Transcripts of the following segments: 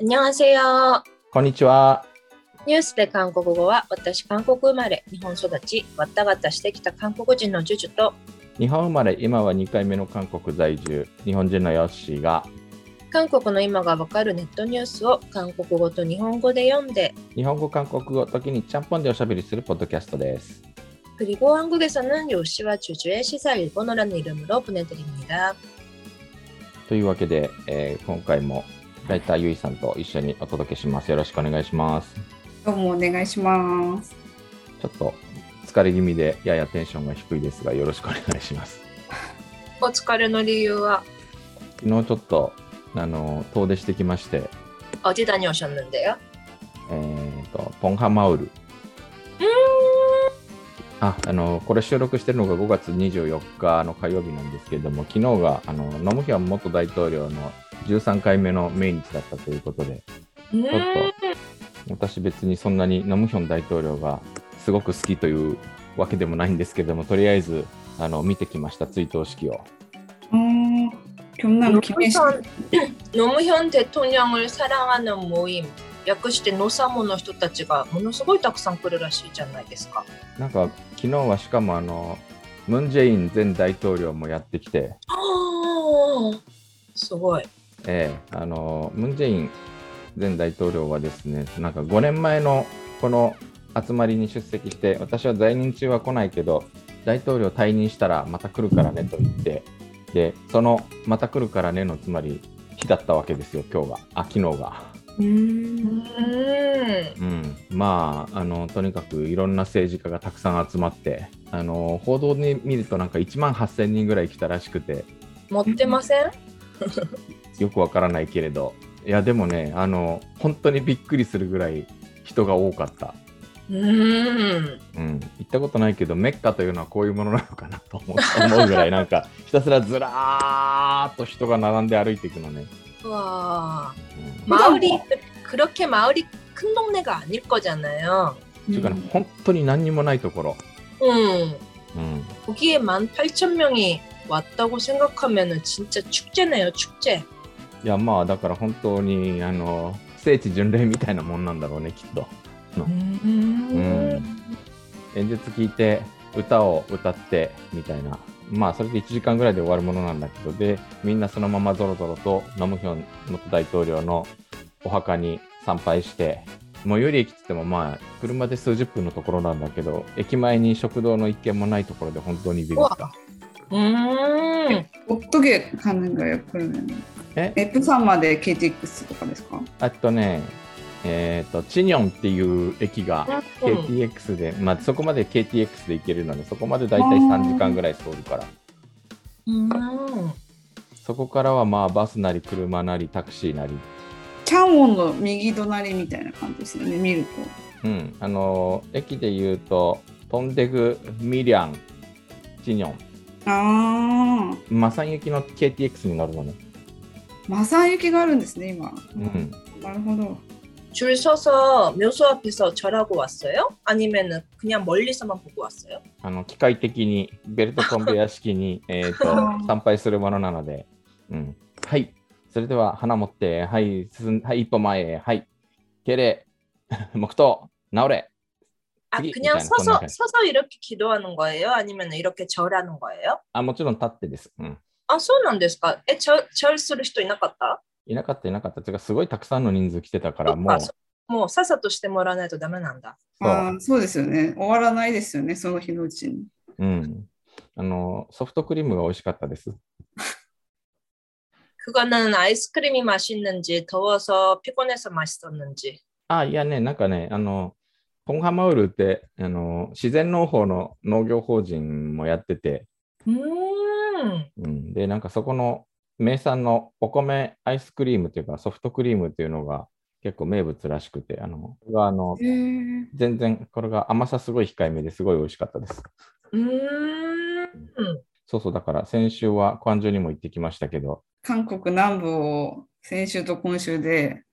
안녕하세요. こんにちは。ニュースで韓国語は私韓国生まれ日本育ちわったがったしてきた韓国人のジュジュと日本生まれ、今は2回目の韓国在住、日本人のヨッシーが、韓国の今がわかるネットニュースを韓国語と日本語で読んで日本語、韓国語、時にちゃんぽんでおしゃべりするポッドキャストです。 그리고 한국에서는 요시와 주주의 시사 일본어라는 이름으로 보내드립니다. というわけで、えー今回も ライターゆいさんと一緒にお届けします。よろしくお願いします。どうもお願いします。ちょっと疲れ気味でややテンションが低いですが、よろしくお願いします。お疲れの理由は昨日ちょっとあの遠出してきまして、 어디 다녀오셨는데요? えー、とポンハマウル。 ああのこれ収録してるのが5月24日の火曜日なんですけれども、昨日があのノムヒョン元大統領の13回目の命日だったということで、 음, ちょっと私別にそんなにノムヒョン大統領がすごく好きというわけでもないんですけれども、とりあえずあの見てきました、追悼式を。あー今日なの記念式 노무현, 노무현 대통령을 사랑하는 모임 略してノサモの人たちがものすごいたくさん来るらしいじゃないですか。なんか昨日はしかもあのムン・ジェイン前大統領もやってきて、すごい。ええあのムン・ジェイン前大統領はですね、なんか5年前のこの集まりに出席して、私は在任中は来ないけど、大統領退任したらまた来るからねと言って、で、そのまた来るからねのつまり日だったわけですよ、今日が、あ、昨日が。うんん。うん、まああの、とにかくいろんな政治家がたくさん集まって、あの報道で見ると、なんか1万8000人ぐらい来たらしくて、持ってません？よくわからないけれど、いや、でもね、あの本当にびっくりするぐらい人が多かった。うん。うん、行ったことないけど、メッカというのはこういうものなのかなと思う思うぐらい、なんか、ひたすらずらーっと人が並んで歩いていくのね。 와. うん、 마을이 그렇게 마을이 큰 동네가 아닐 거잖아요. っていうかね、本当に何にもないところ。 음. うん、 거기에 18,000명이 왔다고 생각하면은 진짜 축제네요, 축제. いや、まあ、だから本当に、あの、聖地巡礼みたいなもんなんだろうね、きっと。 음. 演説聞いて、歌を歌って、みたいな。 まあ、それで1時間ぐらいで終わるものなんだけど、で、みんなそのままぞろぞろと、ナムヒョン元大統領のお墓に参拝して、最寄り駅って言っても、まあ、車で数十分のところなんだけど、駅前に食堂の一軒もないところで本当にビビった。 음. 어떻게 가는 거예요? 그러면 え F さんまで KTX とかですか？あとね、 えっ、と、チニョンっていう駅が KTX で、まあ、そこまで KTX で行けるので、そこまでだいたい3時間ぐらい通るから、 음. そこからはまあバスなり車なりタクシーなり、チャンウォンの右隣みたいな感じですよね。見ると。うん、あのー駅で言うと、トンデグ、ミリャン、チニョン、ああ、マサン行きの KTX に乗るのね。マサン行きがあるんですね今。うん、なるほど。 줄 서서 묘소 앞에서 절하고 왔어요? 아니면은 그냥 멀리서만 보고 왔어요? あの機械的にベルトコンベヤ式に、えー、と参拝するものなので、うん、はい、それでは花持って、はい、進んはい、一歩前へ、はい、敬礼、黙祷、直れ。 아 그게 그냥 일단 서서 건너가요. 서서 이렇게 기도하는 거예요? 아니면 이렇게 절하는 거예요? あ、もちろん立ってです。うん。 아, そうなんですか? 에, 절, 절する人いなかった? いなかった、いなかった。てか、すごいたくさんの人数来てたから、もう、あそもうさっさとしてもらわないとダメなんだ。そうああ、そうですよね。終わらないですよね。その日のうちに。うん。あの、ソフトクリームが美味しかったです。 그거는 아이스크림이 맛있는지 더워서 피곤해서 맛있었는지. あ、いやね、なんかね、あの、ポンハマウルって、あの、自然農法の農業法人もやってて、 음. うん、で、なんかそこの 名産のお米アイスクリームっていうか、ソフトクリームっていうのが結構名物らしくて、あの、あの。全然、これが甘さすごい控えめですごい美味しかったです。 음. そうそう、だから先週は関中にも行ってきましたけど、韓国南部を先週と今週で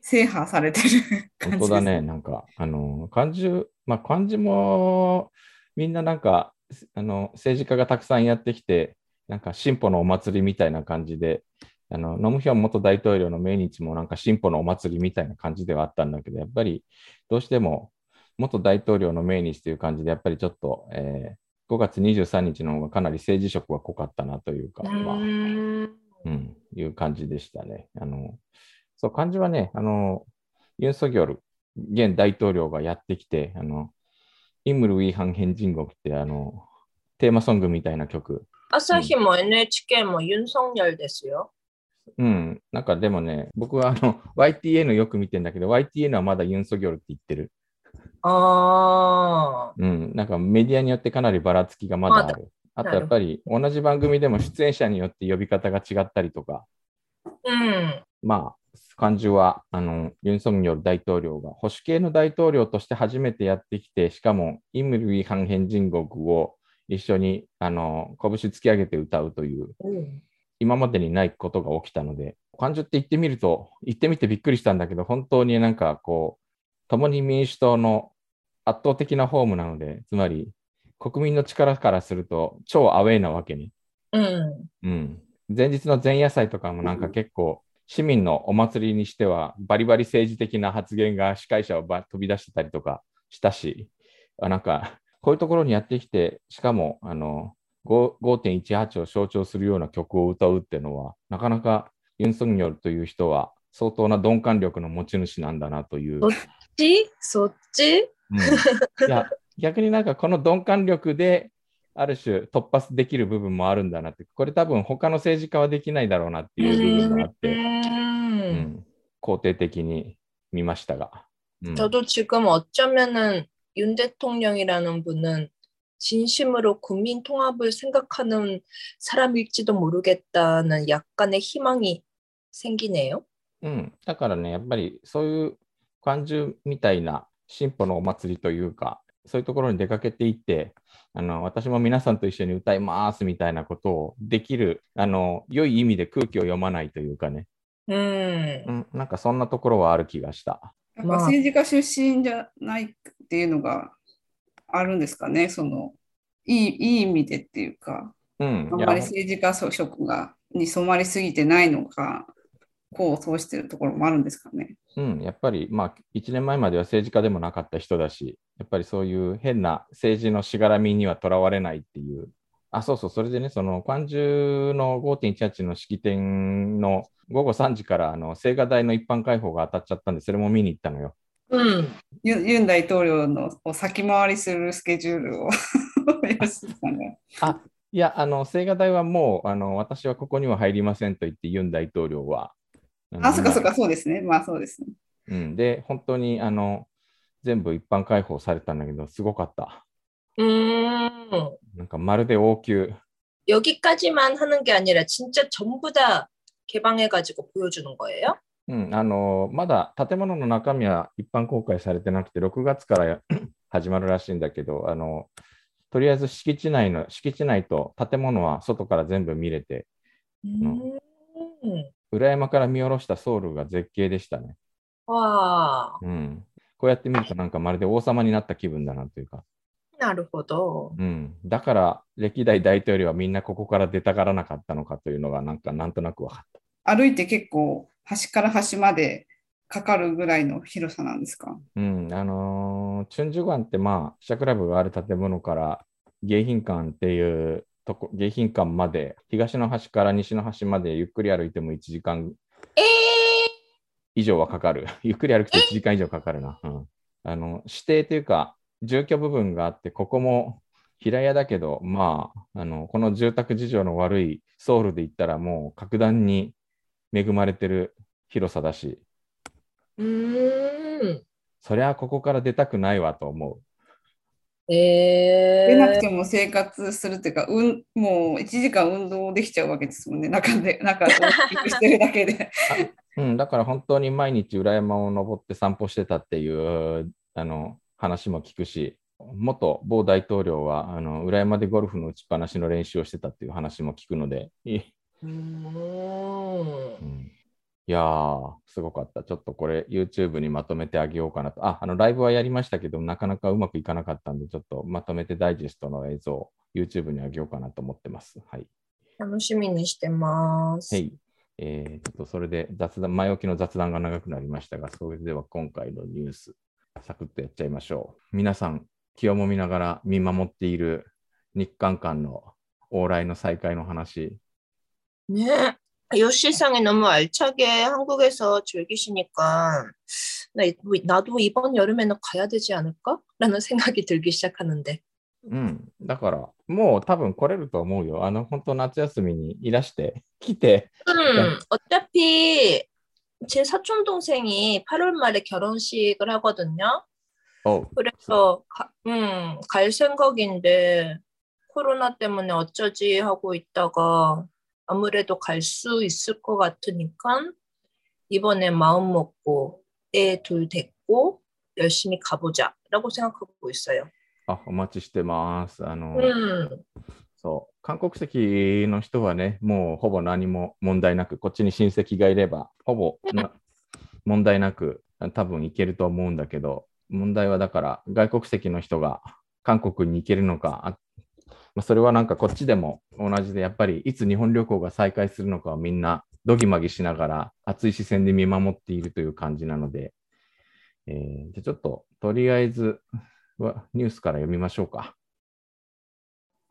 制覇されてる 感じです。本当だね、なんか、あの、漢字、まあ、漢字も、みんななんか、あの、政治家がたくさんやってきて、なんか、進歩のお祭りみたいな感じで、あのノムヒョン元大統領の命日もなんか進歩のお祭りみたいな感じではあったんだけど、やっぱりどうしても元大統領の命日という感じで、やっぱりちょっと、えー、5月23日の方がかなり政治色が濃かったなというか、まあ、うんいう感じでしたね。あのそう感じはね、あのユン・ソギョル、現大統領がやってきて、あのイムル・ウィーハン・ヘンジン国ってあのテーマソングみたいな曲。朝日も NHK もユン・ソンニョルですよ。うん、なんかでもね、僕はあの YTN よく見てんだけど、YTN はまだユン・ソギョルって言ってる。ああ。うん、なんかメディアによってかなりばらつきがまだある。あとやっぱり同じ番組でも出演者によって呼び方が違ったりとか。うん。まあ、感じは、あの、ユン・ソンニョル大統領が保守系の大統領として初めてやってきて、しかも、イムル・イ・ハン・ヘン人国を一緒に、あの、拳突き上げて歌うという、うん、今までにないことが起きたので、感情って言ってみると、言ってみてびっくりしたんだけど、本当になんかこう、共に民主党の圧倒的なホームなので、つまり国民の力からすると超アウェイなわけに。うん。うん。前日の前夜祭とかもなんか結構、市民のお祭りにしてはバリバリ政治的な発言が司会者を飛び出してたりとかしたし、あなんかこういうところにやってきて、しかもあの5.18を象徴するような曲を歌うっていうのは、なかなかユン・ソンニョルという人は相当な鈍感力の持ち主なんだなという。ちそっち、うん、いや逆になんかこの鈍感力である種突破できる部分もあるんだなってこれ多分他の政治家はできないだろうなっていう部分もあって、うん、肯定的に見ましたが。うん、저도지금어쩌면은 윤대통령이라는분은진심으로국민통합을생각하는사람일지도모르겠다는약간의희망이생기네요うん、だからね、やっぱりそういう感じみたいな進歩のお祭りというか、そういうところに出かけていって、あの私も皆さんと一緒に歌いますみたいなことをできる、あの良い意味で空気を読まないというかね、うん、なんかそんなところはある気がした。 まあ、政治家出身じゃないっていうのがあるんですかね、そのいいいい意味でっていうか、うん、あんまり政治家職がに染まりすぎてないのか、功を通してるところもあるんですかね。うん、やっぱり、まあ、1年前までは政治家でもなかった人だし、やっぱりそういう変な政治のしがらみにはとらわれないっていう。あ、そうそう、それでね、その、関中の5.18の式典の午後3時からあの青瓦台の一般開放が当たっちゃったんで、それも見に行ったのよ。うん、ユン大統領の先回りするスケジュールを あいや、あの青瓦台はもうあの私はここには入りませんと言って、ユン大統領はあ、そっかそっか、そうですね。まあそうですね。うん、で、本当にあの全部一般開放されたんだけど、すごかった。 うん。なんかまるで王宮。여기까지만하는게아니라진짜전부다개방해가지고보여주는거예요うん、あのまだ建物の中身は一般公開されてなくて、6月から始まるらしいんだけど、あのとりあえず敷地内の敷地内と建物は外から全部見れて、うん、裏山から見下ろしたソウルが絶景でしたね。わあ。うん。こうやって見るとなんかまるで王様になった気分だなというか。 なるほど。うん。だから歴代大統領はみんなここから出たがらなかったのかというのがなんかなんとなく分かった。歩いて結構端から端までかかるぐらいの広さなんですか？うん。あのー、チュンジュガンってまあ、記者クラブがある建物から迎賓館っていうとこ迎賓館まで東の端から西の端までゆっくり歩いても1時間以上はかかる。ゆっくり歩くと1時間以上かかるな。うん、あの指定というか住居部分があって、ここも平屋だけど、まあ、あのこの住宅事情の悪いソウルで言ったらもう格段に恵まれてる広さだし、うんそりゃここから出たくないわと思う。えー、出なくても生活するっていうか、うん、もう1時間運動できちゃうわけですもんね、中で、中でしてるだけで。うん、だから本当に毎日裏山を登って散歩してたっていうあの話も聞くし、元某大統領はあの裏山でゴルフの打ちっぱなしの練習をしてたっていう話も聞くので。うんいやー、すごかった。ちょっとこれ YouTube にまとめてあげようかなと。あ、あのライブはやりましたけど、なかなかうまくいかなかったんで、ちょっとまとめてダイジェストの映像を YouTube にあげようかなと思ってます。はい。楽しみにしてます。はい。えー、ちょっとそれで雑談、前置きの雑談が長くなりましたが、それでは今回のニュース、サクッとやっちゃいましょう。皆さん、気をもみながら見守っている日韓間の往来の再開の話。 네. 요시상이 너무 알차게 한국에서 즐기시니까 나, 이- 나도 이번 여름에는 가야 되지 않을까? 라는 생각이 들기 시작하는데 うん。だから、もう多分来れると思うよ。あの、本当夏休みにいらして、来て、 음, 어차피 제 사촌 동생이 8월 말에 결혼식을 하거든요. おう 그래서 가, 음, 갈 생각인데 코로나 때문에 어쩌지 하고 있다가 아무래도 갈 수 있을 것 같으니까 이번에 마음 먹고 애 둘 데리고 열심히 가보자라고 생각하고 있어요. あ、お待ちしてます。あの、 음, そう、韓国籍の人はね、もうほぼ何も問題なく、こっちに親戚がいれば、ほぼな 問題なく、多分行けると思うんだけど、問題はだから、外国籍の人が韓国に行けるのか、あまあ、それはなんかこっちでも同じで、やっぱりいつ日本旅行が再開するのかをみんなどぎまぎしながら、熱い視線で見守っているという感じなので、えーじゃあちょっと、とりあえずはニュースから読みましょうか。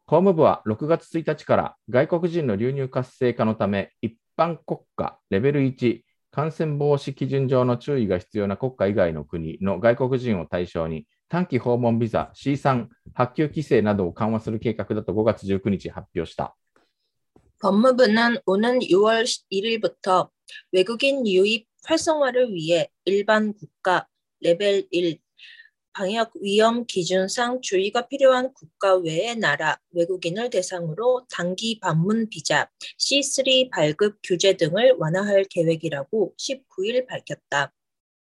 法務部は6月1日から外国人の流入活性化のため、一般国家レベル1感染防止基準上の注意が必要な国家以外の国の外国人を対象に短期訪問ビザ C3 発給規制などを緩和する計画だと5月19日発表した。 법무부는 오는 6월 1일부터 외국인 유입 활성화를 위해 일반 국가 레벨 1 방역 위험 기준상 주의가 필요한 국가 외의 나라 외국인을 대상으로 단기 방문 비자 C3 발급 규제 등을 완화할 계획이라고 19일 밝혔다.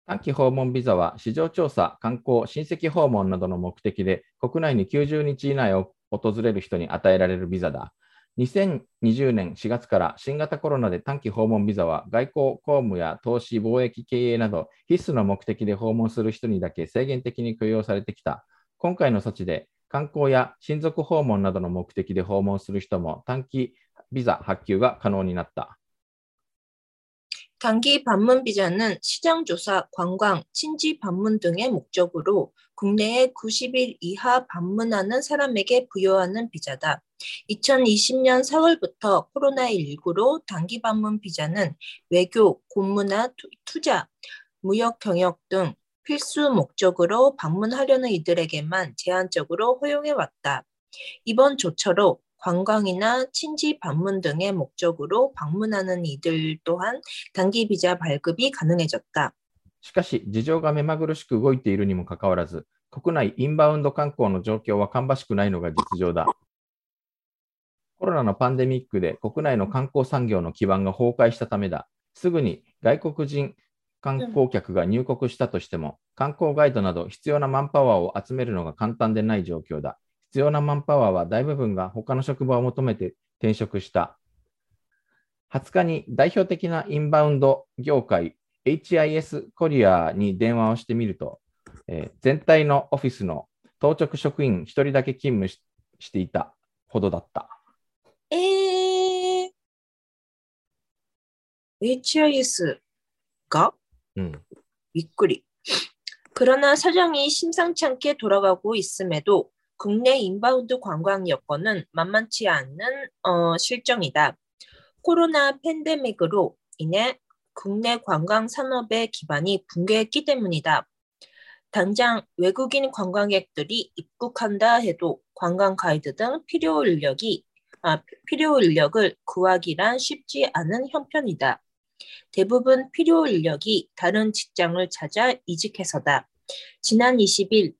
短期訪問ビザは市場調査、観光、親戚訪問などの目的で国内に90日以内を訪れる人に与えられるビザだ。 2020年4月から新型コロナで短期訪問ビザは外交、公務や投資、貿易、経営など必須の目的で訪問する人にだけ制限的に許容されてきた。今回の措置で観光や親族訪問などの目的で訪問する人も短期ビザ発給が可能になった。 단기 방문 비자는 시장 조사, 관광, 친지 방문 등의 목적으로 국내에 90일 이하 방문하는 사람에게 부여하는 비자다. 2020년 4월부터 코로나19로 단기 방문 비자는 외교, 투- 투자, 무역 경영 등 필수 목적으로 방문하려는 이들에게만 제한적으로 허용해 왔다. 이번 조처로 관광이나 친지 방문 등의 목적으로 방문하는 이들 또한 단기 비자 발급이 가능해졌다. しかし、事情が目まぐるしく動いているにもかかわらず、国内インバウンド観光の状況は芳しくないのが実情だ。コロナのパンデミックで国内の観光産業の基盤が崩壊したためだ。すぐに外国人観光客が入国したとしても、観光ガイドなど必要なマンパワーを集めるのが簡単でない状況だ。 必要なマンパワーは大部分が他の職場を求めて転職した。20日に代表的なインバウンド業界 HIS コリアに電話をしてみると、えー全体のオフィスの当直職員1人だけ勤務ししていたほどだった。 에... HIS가 うん、 윗구리. 그러나 사정이 심상치 않게 돌아가고 있음에도 국내 인바운드 관광 여건은 만만치 않은 어, 실정이다. 코로나 팬데믹으로 인해 국내 관광 산업의 기반이 붕괴했기 때문이다. 당장 외국인 관광객들이 입국한다 해도 관광 가이드 등 필요 인력이 아, 필요 인력을 구하기란 쉽지 않은 형편이다. 대부분 필요 인력이 다른 직장을 찾아 이직해서다. 지난 20일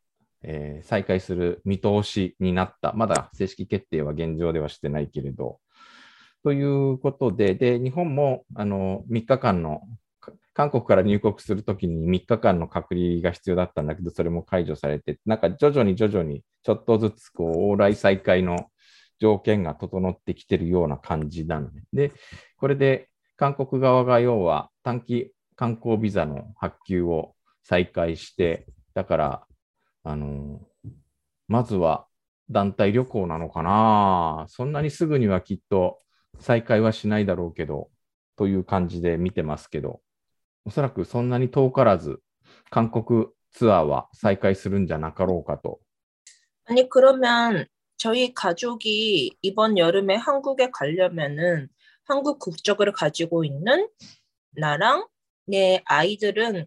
えー再開する見通しになった。まだ正式決定は現状ではしてないけれど。ということで、で日本もあの3日間の韓国から入国するときに3日間の隔離が必要だったんだけど、それも解除されて、なんか徐々に徐々にちょっとずつこう往来再開の条件が整ってきてるような感じなのね。で、これで韓国側が要は短期観光ビザの発給を再開して、だから、あのまずは団体旅行なのかな。そんなにすぐにはきっと再開はしないだろうけど、という感じで見てますけど、おそらくそんなに遠からず、韓国ツアーは再開するんじゃなかろうかと。 아니 그러면 저희 가족이 이번 여름에 한국에 가려면은 한국 국적을 가지고 있는 나랑 내 아이들은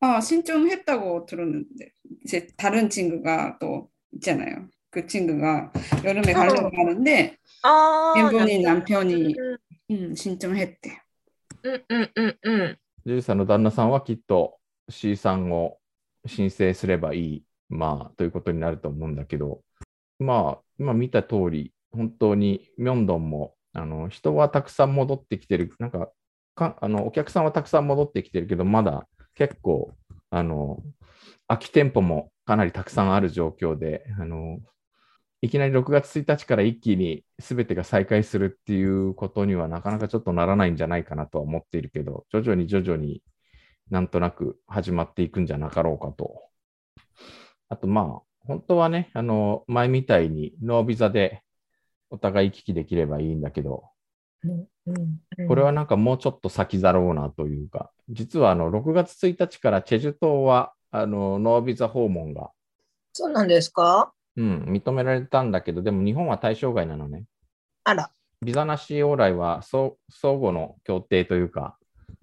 아, 신청했다고 들었는데 제 다른 친구가 또 있잖아요. 그 친구가 여름에 가려고 하는데 아, 일본인 남편이 음, 음, 신청했대. 음, 음, 음, 음. ジュジさんの旦那さんはきっと C さんを申請すればいい、まあ、ということになると思うんだけど、まあ、今見た通り、本当にミョンドンも、あの、人はたくさん戻ってきてる、なんか、かあの、お客さんはたくさん戻ってきてるけど、まだ 結構、あの、空き店舗もかなりたくさんある状況で、あの、いきなり6月1日から一気に全てが再開するっていうことにはなかなかちょっとならないんじゃないかなとは思っているけど、徐々に徐々になんとなく始まっていくんじゃなかろうかと。あとまあ、本当はね、あの、前みたいにノービザでお互い行き来できればいいんだけど、これはなんかもうちょっと先だろうなというか、実はあの6月1日からチェジュ島はあのノービザ訪問が、そうなんですか？うん、認められたんだけど、でも日本は対象外なのね。あら。ビザなし往来は相相互の協定というか、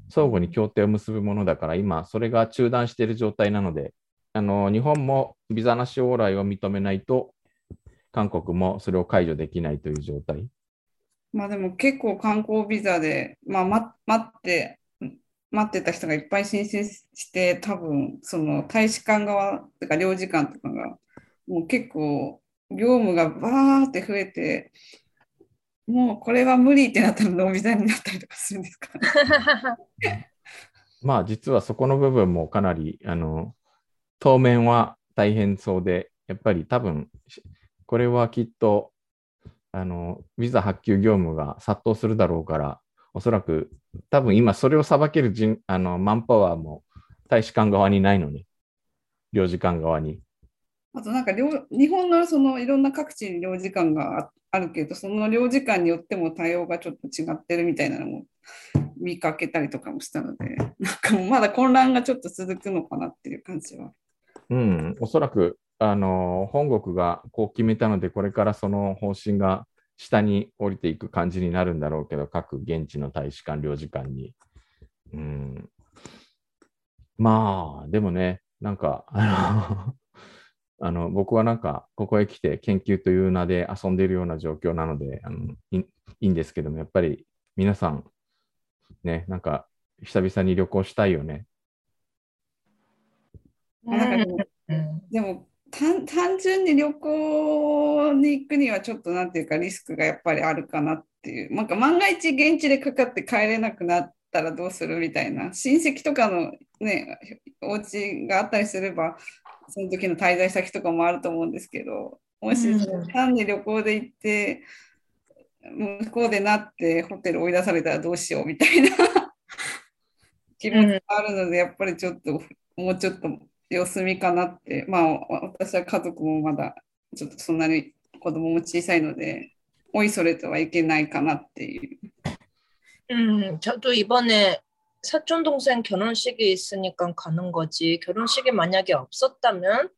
相互に協定を結ぶものだから、今、それが中断している状態なので、あの日本もビザなし往来を認めないと、韓国もそれを解除できないという状態。まあでも結構観光ビザで、まあ、待って、待ってた人がいっぱい申請して、多分その大使館側とか領事館とかが、もう結構業務がバーって増えて、もうこれは無理ってなったらノービザになったりとかするんですかね。まあ、実はそこの部分もかなり、あの、当面は大変そうで、やっぱり多分、これはきっと、あの、ビザ発給業務が殺到するだろうから、おそらく、多分今それを裁ける人、あの、マンパワーも大使館側にないのね。領事館側に。あとなんか領日本のそのいろんな各地に領事館がああるけど、その領事館によっても対応がちょっと違ってるみたいなのも見かけたりとかもしたので、なんかもうまだ混乱がちょっと続くのかなっていう感じは。うん、おそらく、あの、本国がこう決めたので、これからその方針が下に降りていく感じになるんだろうけど、各現地の大使館、領事館に。うん。まあ、でもね、なんか、あの、あの僕はなんか、ここへ来て研究という名で遊んでいるような状況なので、あのいいいんですけども、やっぱり皆さん、ね、なんか、久々に旅行したいよね。あなん.でも単純に旅行に行くにはちょっとなんていうかリスクがやっぱりあるかなっていう、なんか万が一現地でかかって帰れなくなったらどうするみたいな、親戚とかのね、お家があったりすれば、その時の滞在先とかもあると思うんですけど、もし単に旅行で行って、向こうでなってホテル追い出されたらどうしようみたいな。気持ちがあるので、やっぱりちょっともうちょっと様子見かなって、まあ私は家族もまだちょっとそんなに子供も小さいので、おいそれてはいけないかなっていう。 음, 저도 이번에 사촌 동생 결혼식이 있으니까 가는 거지. 결혼식이 만약에 없었다면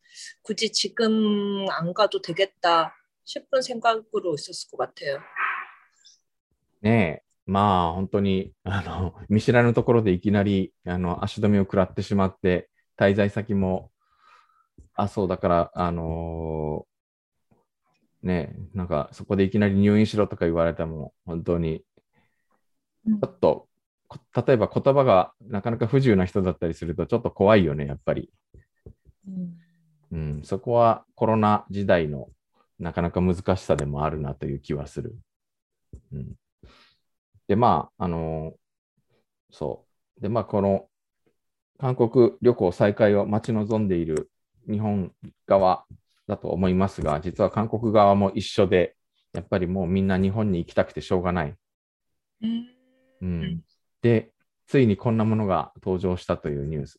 굳이 지금 안 가도 되겠다 싶은 생각으로 있었을 것 같아요. ねえ、 まあ本当にあの見知らぬところでいきなりあの足止めを食らってしまって、 滞在先も、あ、そうだから、あのーね、なんかそこでいきなり入院しろとか言われても、本当にちょっと、こ例えば言葉がなかなか不自由な人だったりすると、ちょっと怖いよね、やっぱり。うんうん、そこはコロナ時代のなかなか難しさでもあるなという気はする。うん、で、まあ、あのそう。で、まあ、この韓国旅行再開を待ち望んでいる日本側だと思いますが、実は韓国側も一緒で、やっぱりもうみんな日本に行きたくてしょうがない。うんうん、で、ついにこんなものが登場したというニュース。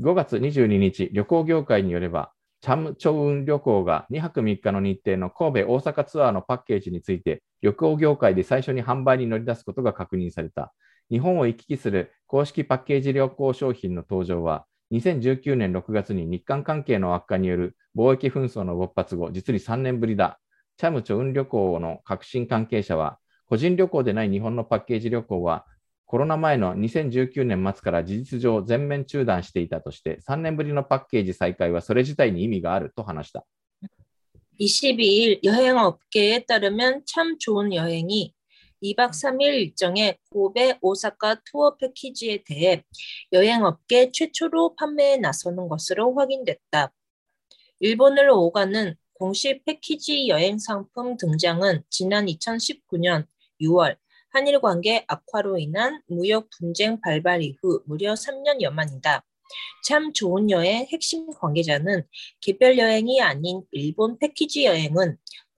5月22日、旅行業界によれば、チャム・チョウン旅行が2泊3日の日程の神戸・大阪ツアーのパッケージについて、旅行業界で最初に販売に乗り出すことが確認された。日本を行き来する公式パッケージ旅行商品の登場は、2019年6月に日韓関係の悪化による貿易紛争の勃発後、実に3年ぶりだ。チャム・チョウン旅行の革新関係者は、個人旅行でない日本のパッケージ旅行は、コロナ前の2019年末から事実上全面中断していたとして、3年ぶりのパッケージ再開はそれ自体に意味があると話した。 22일 여행업계에 따르면 참 좋은 여행이 2박 3일 일정의 고베 오사카 투어 패키지에 대해 여행업계 최초로 판매에 나서는 것으로 확인됐다. 일본을 오가는 공식 패키지 여행 상품 등장은 지난 2019년 6월 한일 관계 악화로 인한 무역 분쟁 발발 이후 무려 3년여 만이다. 참 좋은 여행 핵심 관계자는 개별 여행이 아닌 일본 패키지 여행은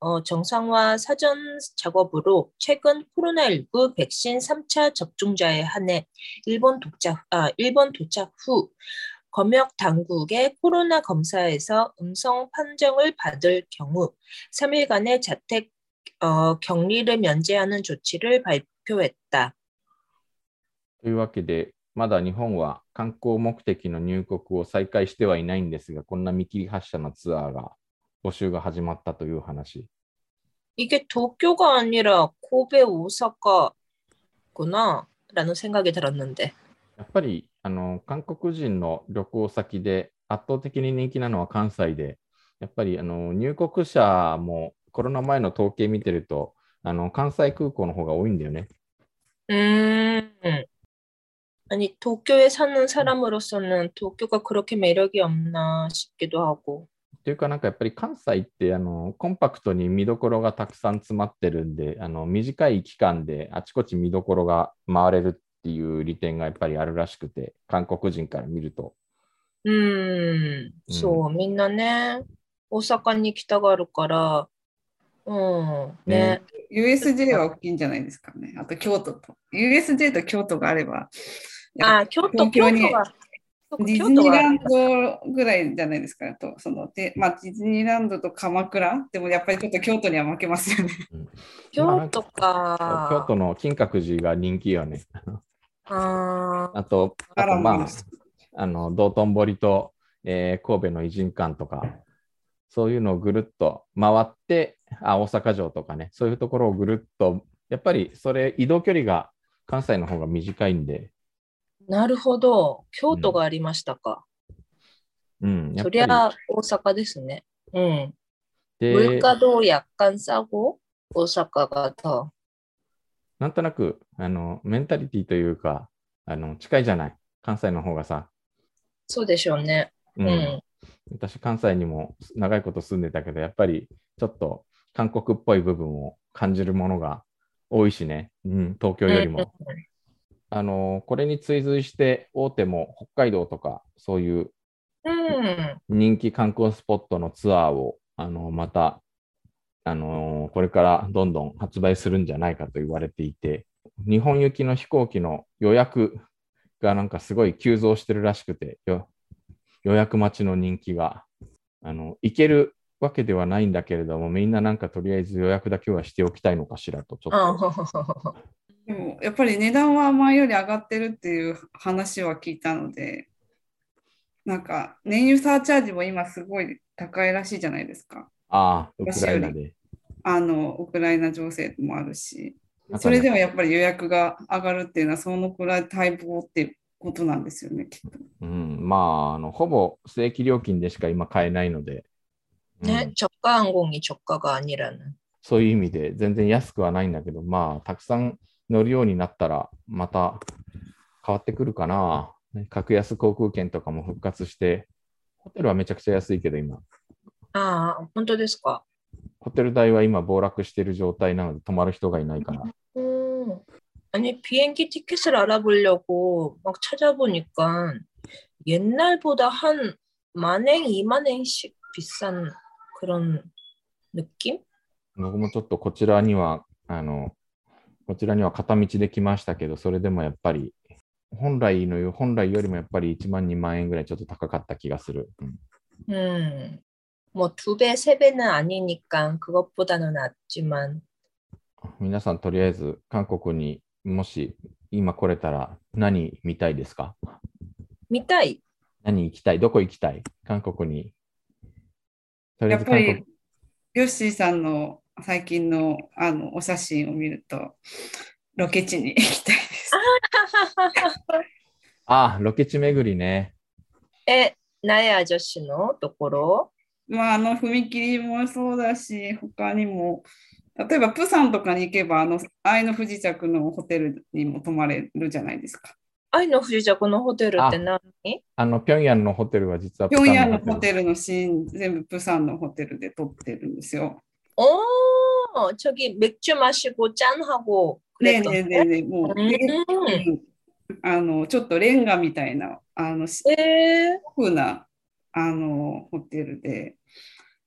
어, 정상화 사전 작업으로 최근 코로나19 백신 3차 접종자에 한해 일본 도착, 아, 일본 도착 후 검역 당국의 코로나 검사에서 음성 판정을 받을 경우 3일간의 자택 어, 격리를 면제하는 조치를 발표했다. というわけで、まだ日本は観光目的の入国を再開してはいないんですが、こんな見切り発車のツアーが 募集が始まったという話。 이게 도쿄가 아니라 고베 오사카구나 라는 생각이 들었는데 やっぱりあの韓国人の旅行先で圧倒的に人気なのは関西で、やっぱりあの入国者もコロナ前の統計見てると、あの関西空港の方が多いんだよね。 음 아니 도쿄에 사는 사람으로서는 도쿄가 그렇게 매력이 없나 싶기도 하고 というか、なんかやっぱり関西ってあのコンパクトに見どころがたくさん詰まってるんで、あの短い期間であちこち見どころが回れるっていう利点がやっぱりあるらしくて、韓国人から見ると。 음, そう、みんなね、大阪に来たがるから、うん、ね、USJ は大きいんじゃないですかね。あと京都と。USJ と京都があれば、あ、京都、東京都が、そうかディズニーランドぐらいじゃないですか。とそのでまあ、ディズニーランドと鎌倉？でもやっぱりちょっと京都には負けますよね。京都京か。都の金閣寺が人気よね。ああと、あとまあまあ、あの道頓堀と、えー神戸の偉人館とか、そういうのをぐるっと回って、あ大阪城とかね、そういうところをぐるっと、やっぱりそれ、移動距離が関西の方が短いんで、なるほど。京都がありましたか。うん、やっそりぱりゃ大阪ですね。うん。 で 물가도 약간 싸고 오사카가 더. なんとなくあのメンタリティというか、あの近いじゃない、関西の方がさ。そうでしょうね。ううんん。 私、関西にも長いこと住んでたけど、やっぱりちょっと韓国っぽい部分を感じるものが多いしね、うん、東京よりも。 あのこれに追随して大手も北海道とかそういう人気観光スポットのツアーをあのまたあのこれからどんどん発売するんじゃないかと言われていて日本行きの飛行機の予約がなんかすごい急増してるらしくて予約待ちの人気があの行けるわけではないんだけれどもみんななんかとりあえず予約だけはしておきたいのかしらとちょっとでもやっぱり値段は前より上がってるっていう話は聞いたので、なんか燃油サーチャージも今すごい高いらしいじゃないですか。ああ、ウクライナで。あのウクライナ情勢もあるし、それでもやっぱり予約が上がるっていうのは、そのくらい待望っていうことなんですよね、きっと。うん、まあ、あのほぼ正規料金でしか今買えないので。ね、直下항공이直下が아니라 는。 そういう意味で全然安くはないんだけど、まあ、たくさん 乗るようになったら、また変わってくるかな。格安航空券とかも復活して、ホテルはめちゃくちゃ安いけど、今。ああ、本当ですか。ホテル代は今暴落している状態なので泊まる人がいないから。음 아니비행기티켓을알아보려고막찾아보니까옛날보다한만행이만행씩비싼그런느낌僕もちょっとこちらにはあの こちらには片道で来ましたけど、それでもやっぱり、本来の本来よりもやっぱり1万、2万円ぐらいちょっと高かった気がする。うん。うん뭐두배세배는아니니까그것보다는낫지만皆さんとりあえず韓国にもし今来れたら何見たいですか見たい何行きたいどこ行きたい韓国にとりあえず韓国ヨッシーさんの 最近のあのお写真を見ると、ロケ地に行きたいです。あ あ、ロケ地巡りね。え、ナヤ女子のところ？まあ、あの踏切もそうだし、他にも、例えば、プサンとかに行けば、あの愛の不時着のホテルにも泊まれるじゃないですか。愛の不時着のホテルって何？あの、ピョンヤンのホテルは実はピョンヤンのホテルのシーン、全部プサンのホテルで撮ってるんですよ。 어, 저기 맥주 마시고 짠하고 그랬던 네네네. 뭐, 음. あのちょっとレンガみたいなあのオフなあのホテルで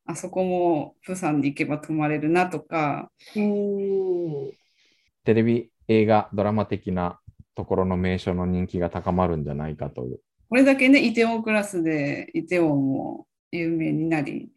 あそこもプサンに行けば泊まれるなとかテレビ映画ドラマ的なところの名所の人気が高まるんじゃないかというこれだけねイテウォンクラスでイテウォンも有名になり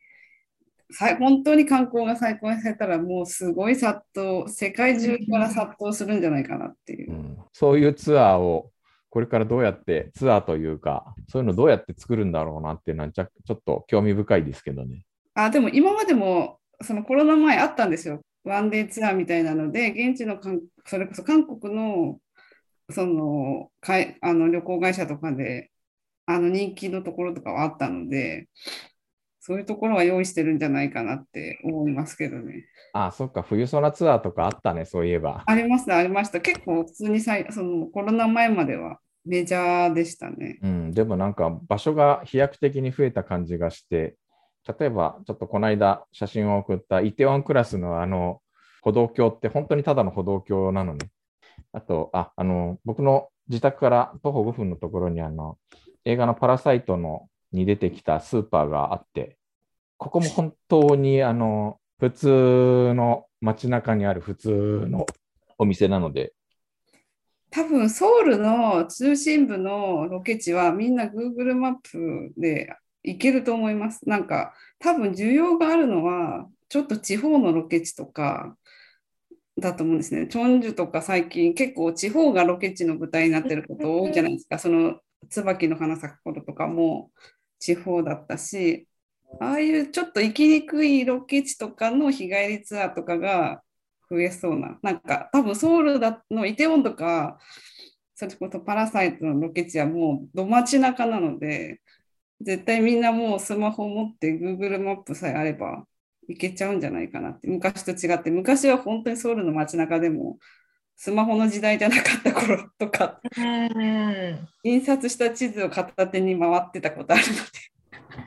本当に観光が再開されたらもうすごい殺到世界中から殺到するんじゃないかなっていう、うん、そういうツアーをこれからどうやってツアーというかそういうのどうやって作るんだろうなっていうのはちょっと興味深いですけどね。あでも今までもそのコロナ前あったんですよ。ワンデーツアーみたいなので現地のかんそれこそ韓国のそのかいあの旅行会社とかであの人気のところとかはあったのでそういうところは用意してるんじゃないかなって思いますけどね。ああ、そっか、冬空ツアーとかあったね、そういえば。ありますありました。結構普通にさいそのコロナ前まではメジャーでしたね。うん、でもなんか場所が飛躍的に増えた感じがして、例えばちょっとこの間写真を送ったイテウォンクラスのあの歩道橋って本当にただの歩道橋なのね。あと、あ、あの、僕の自宅から徒歩5分のところにあの映画のパラサイトのに出てきたスーパーがあって、ここも本当にあの普通の街中にある普通のお店なので。多分ソウルの中心部のロケ地はみんな Google マップで行けると思います。なんか多分需要があるのはちょっと地方のロケ地とかだと思うんですね。チョンジュとか最近結構地方がロケ地の舞台になってること多いじゃないですか。その椿の花咲く頃とかも地方だったし、ああいうちょっと行きにくいロケ地とかの日帰りツアーとかが増えそうな。なんか多分ソウルのイテウォンとか、それこそパラサイトのロケ地はもうど街中なので、絶対みんなもうスマホ持って Google マップさえあれば行けちゃうんじゃないかなって。昔と違って、昔は本当にソウルの街中でもスマホの時代じゃなかった頃とか、印刷した地図を片手に回ってたことあるので。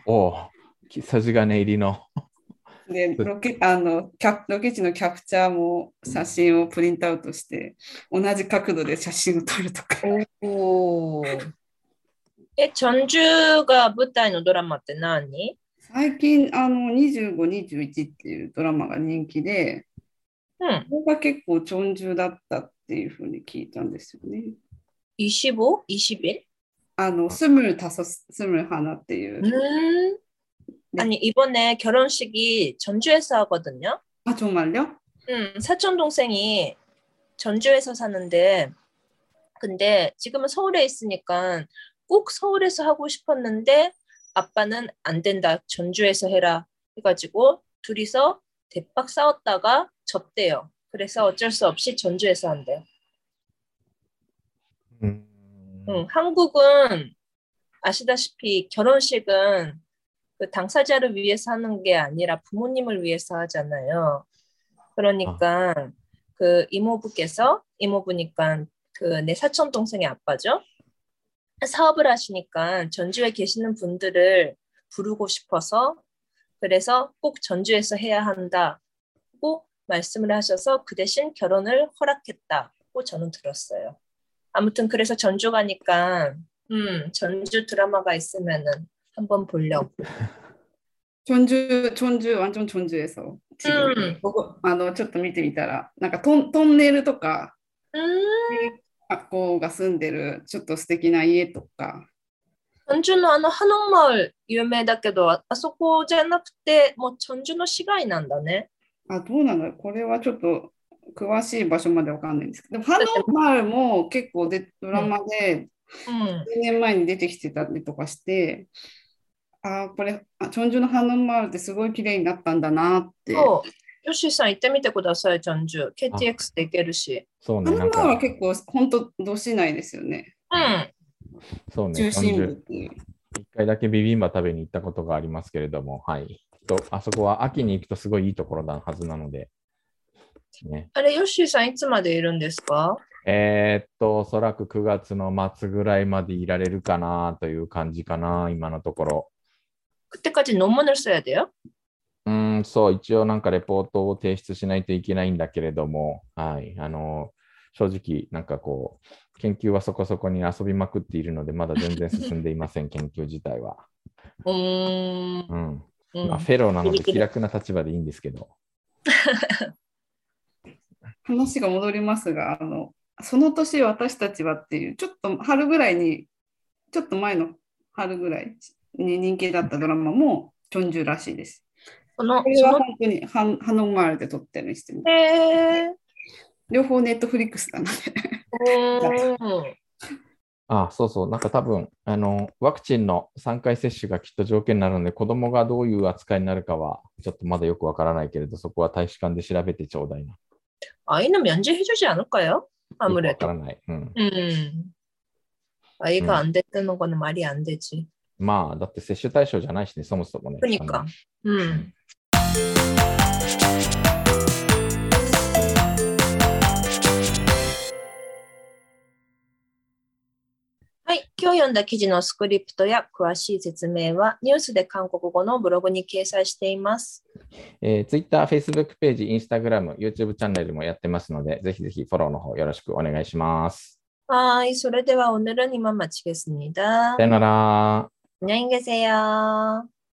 おお、筋金入りの。で ロケあのキャロケ地のキャプチャーも写真をプリントアウトして同じ角度で写真を撮るとか。おー。え、チョンジュが舞台のドラマって何？最近あの2521っていうドラマが人気で うん。これが結構チョンジュだったっていうふうに聞いたんですよね。 25? 20일? あのスムルタソスムルハナっていう、 음. 아니, 이번에 결혼식이 전주에서 하거든요. 아 정말요? 음, 사촌 동생이 전주에서 사는데, 근데 지금은 서울에 있으니까 꼭 서울에서 하고 싶었는데, 아빠는 안 된다. 전주에서 해라. 해가지고 둘이서 대박 싸웠다가 접대요. 그래서 어쩔 수 없이 전주에서 한대요. うん。 응, 한국은 아시다시피 결혼식은 그 당사자를 위해서 하는 게 아니라 부모님을 위해서 하잖아요. 그러니까 그 이모부께서 이모부니까 그 내 사촌 동생의 아빠죠. 사업을 하시니까 전주에 계시는 분들을 부르고 싶어서 그래서 꼭 전주에서 해야 한다고 말씀을 하셔서 그 대신 결혼을 허락했다고 저는 들었어요. 아무튼 그래서 전주 가니까 음 전주 드라마가 있으면은 한번 보려고. 전주 전주 완전 전주에서 지금 うん 보고 あのちょっと見てみたらなんかトントンネルとか 음 あこが住んでるちょっと素敵な家とか 전のあのハノ옥マル有名だけど、あそこじゃなくて、もうジュの市街なんだね。あ、どうなの？これはちょっと詳しい場所までわかんないんですけど、ハノマルも結構でドラマで10年前に出てきてたりとかして、うん、あこれ、あチョンジュのハノマルってすごい綺麗になったんだなって。そう。ヨシさん行ってみてください、チョンジュ。KTX で行けるし。そうね。ハノマルは結構、本当、どしないですよね。うん。そうね、中心部っ40ていう。一回だけビビンバ食べに行ったことがありますけれども、はい。とあそこは秋に行くとすごいいいところなはずなので、ね、あれ、ヨッシーさんいつまでいるんですかえーっと、おそらく9月の末ぐらいまでいられるかなという感じかな、今のところ。 그때까지 논문을 써야 돼요? うーん、そう、一応なんかレポートを提出しないといけないんだけれども、はい、あの、正直、なんかこう、 研究はそこそこに遊びまくっているので、まだ全然進んでいません、研究自体は。 음, うん。 음. まあ、フェローなので気楽な立場でいいんですけど。話が戻りますが、あのその年私たちはっていう、ちょっと春ぐらいに、ちょっと前の春ぐらいに人気だったドラマもチョンジュらしいです。その、これは本当にハノンマールで撮ってるにしても、へー両方ネットフリックスなので。うんあ、そうそう、なんか多分、あの、ワクチンの3回接種がきっと条件になるので、子供がどういう扱いになるかは、ちょっとまだよくわからないけれど、そこは大使館で調べてちょうだいな。 아이는 면제해주지 않을까요? よくわ 아무래도. からない。うん。 음. 아이가 음. 안 됐다는 거는 말이 안 되지. まあ、だって接種対象じゃないしね、そもそもね。 그러니까. 음. は 今日読んだ記事のスクリプトや詳しい説明はニュースで韓国語のブログに掲載しています。えー、Twitter、Facebook ページ、Instagram、YouTube チャンネルもやってますので、ぜひぜひフォローの方よろしくお願いします。はい。それでは오늘은이만마치겠습니다 さよなら。 안녕히 계세요.